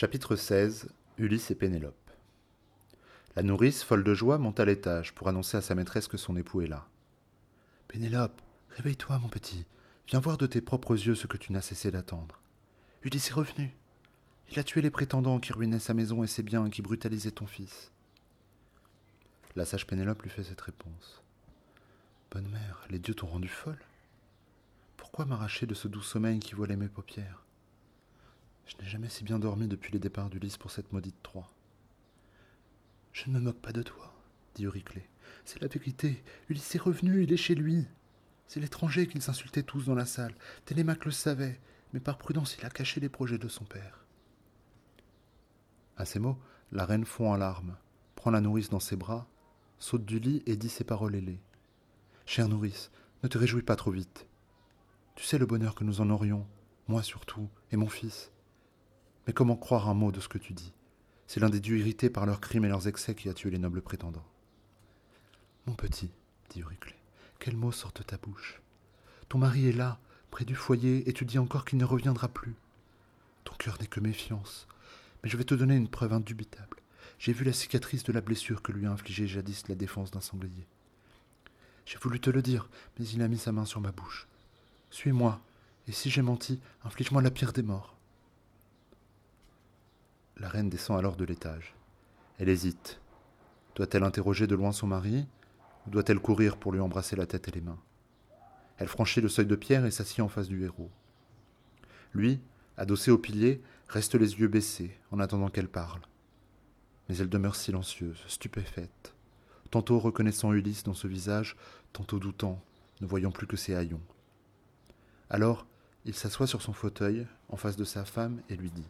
Chapitre 16 Ulysse et Pénélope La nourrice, folle de joie, monte à l'étage pour annoncer à sa maîtresse que son époux est là. Pénélope, réveille-toi, mon petit. Viens voir de tes propres yeux ce que tu n'as cessé d'attendre. Ulysse est revenu. Il a tué les prétendants qui ruinaient sa maison et ses biens et qui brutalisaient ton fils. La sage Pénélope lui fait cette réponse. Bonne mère, les dieux t'ont rendu folle. Pourquoi m'arracher de ce doux sommeil qui voilait mes paupières? Je n'ai jamais si bien dormi depuis les départs d'Ulysse pour cette maudite Troie. Je ne me moque pas de toi, dit Euryclée. C'est la vérité. Ulysse est revenu, il est chez lui. C'est l'étranger qu'ils insultaient tous dans la salle. Télémaque le savait, mais par prudence il a caché les projets de son père. À ces mots, la reine fond en larmes, prend la nourrice dans ses bras, saute du lit et dit ces paroles ailées. Chère nourrice, ne te réjouis pas trop vite. Tu sais le bonheur que nous en aurions, moi surtout, et mon fils. Mais comment croire un mot de ce que tu dis C'est l'un des dieux irrités par leurs crimes et leurs excès qui a tué les nobles prétendants. Mon petit, dit Euryclée, quels mots sortent de ta bouche Ton mari est là, près du foyer, et tu dis encore qu'il ne reviendra plus. Ton cœur n'est que méfiance, mais je vais te donner une preuve indubitable. J'ai vu la cicatrice de la blessure que lui a infligée jadis la défense d'un sanglier. J'ai voulu te le dire, mais il a mis sa main sur ma bouche. Suis-moi, et si j'ai menti, inflige-moi la pire des morts. La reine descend alors de l'étage. Elle hésite. Doit-elle interroger de loin son mari, ou doit-elle courir pour lui embrasser la tête et les mains? Elle franchit le seuil de pierre et s'assied en face du héros. Lui, adossé au pilier, reste les yeux baissés en attendant qu'elle parle. Mais elle demeure silencieuse, stupéfaite, tantôt reconnaissant Ulysse dans ce visage, tantôt doutant, ne voyant plus que ses haillons. Alors, il s'assoit sur son fauteuil, en face de sa femme, et lui dit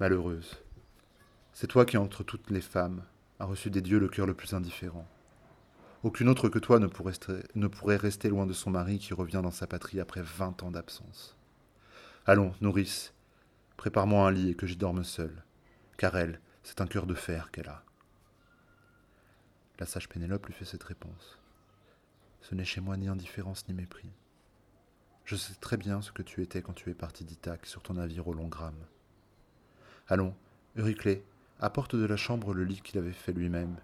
Malheureuse, c'est toi qui, entre toutes les femmes, as reçu des dieux le cœur le plus indifférent. Aucune autre que toi ne pourrait, rester loin de son mari qui revient dans sa patrie après vingt ans d'absence. Allons, nourrice, prépare-moi un lit et que j'y dorme seule, car elle, c'est un cœur de fer qu'elle a. La sage Pénélope lui fait cette réponse. Ce n'est chez moi ni indifférence ni mépris. Je sais très bien ce que tu étais quand tu es parti d'Ithaque sur ton navire au long grame. Allons, Euryclée, apporte de la chambre le lit qu'il avait fait lui-même,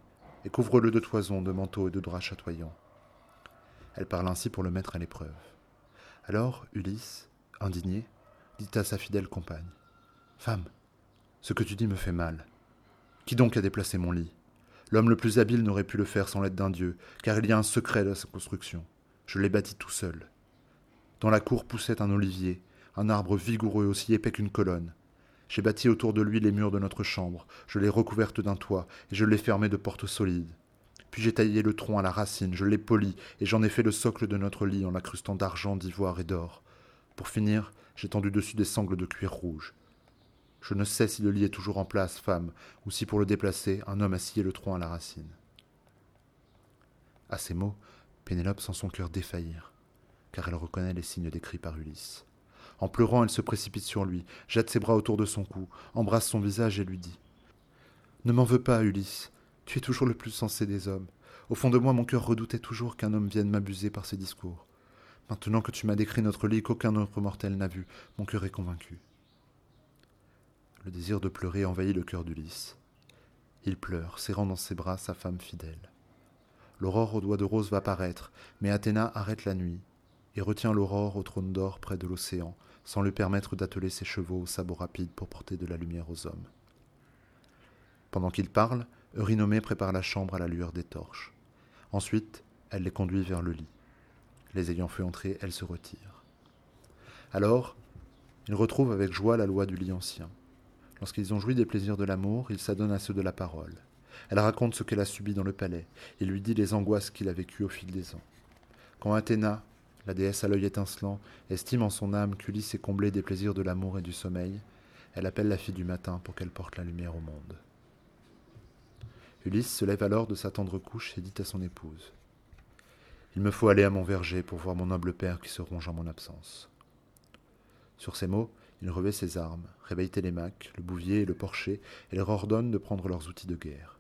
et couvre-le de toisons, de manteaux et de draps chatoyants. Elle parle ainsi pour le mettre à l'épreuve. Alors Ulysse, indigné, dit à sa fidèle compagne Femme, ce que tu dis me fait mal. Qui donc a déplacé mon lit? L'homme le plus habile n'aurait pu le faire sans l'aide d'un dieu, car il y a un secret dans sa construction. Je l'ai bâti tout seul. Dans la cour poussait un olivier, un arbre vigoureux aussi épais qu'une colonne. J'ai bâti autour de lui les murs de notre chambre, je l'ai recouverte d'un toit, et je l'ai fermé de portes solides. Puis j'ai taillé le tronc à la racine, je l'ai poli, et j'en ai fait le socle de notre lit en l'accrustant d'argent, d'ivoire et d'or. Pour finir, j'ai tendu dessus des sangles de cuir rouge. Je ne sais si le lit est toujours en place, femme, ou si pour le déplacer, un homme a scié le tronc à la racine. À ces mots, Pénélope sent son cœur défaillir car elle reconnaît les signes décrits par Ulysse. En pleurant, elle se précipite sur lui, jette ses bras autour de son cou, embrasse son visage et lui dit Ne m'en veux pas, Ulysse. Tu es toujours le plus sensé des hommes. Au fond de moi, mon cœur redoutait toujours qu'un homme vienne m'abuser par ses discours. Maintenant que tu m'as décrit notre lit qu'aucun autre mortel n'a vu, mon cœur est convaincu. Le désir de pleurer envahit le cœur d'Ulysse. Il pleure, serrant dans ses bras sa femme fidèle. L'aurore aux doigts de rose va paraître, mais Athéna arrête la nuit, et retient l'aurore au trône d'or près de l'océan, sans lui permettre d'atteler ses chevaux au sabot rapide pour porter de la lumière aux hommes. Pendant qu'il parle, Eurynomée prépare la chambre à la lueur des torches. Ensuite, elle les conduit vers le lit. Les ayant fait entrer, elle se retire. Alors, ils retrouvent avec joie la loi du lit ancien. Lorsqu'ils ont joui des plaisirs de l'amour, ils s'adonnent à ceux de la parole. Elle raconte ce qu'elle a subi dans le palais, et lui dit les angoisses qu'il a vécues au fil des ans. Quand Athéna, la déesse à l'œil étincelant, estime en son âme qu'Ulysse est comblé des plaisirs de l'amour et du sommeil. Elle appelle la fille du matin pour qu'elle porte la lumière au monde. Ulysse se lève alors de sa tendre couche et dit à son épouse Il me faut aller à mon verger pour voir mon noble père qui se ronge en mon absence. Sur ces mots, il revêt ses armes, réveille Télémaque, le bouvier et le porcher, et leur ordonne de prendre leurs outils de guerre.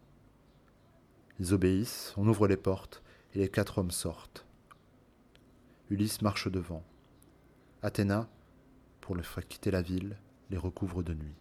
Ils obéissent, on ouvre les portes, et les quatre hommes sortent. Ulysse marche devant. Athéna, pour le faire quitter la ville, les recouvre de nuit.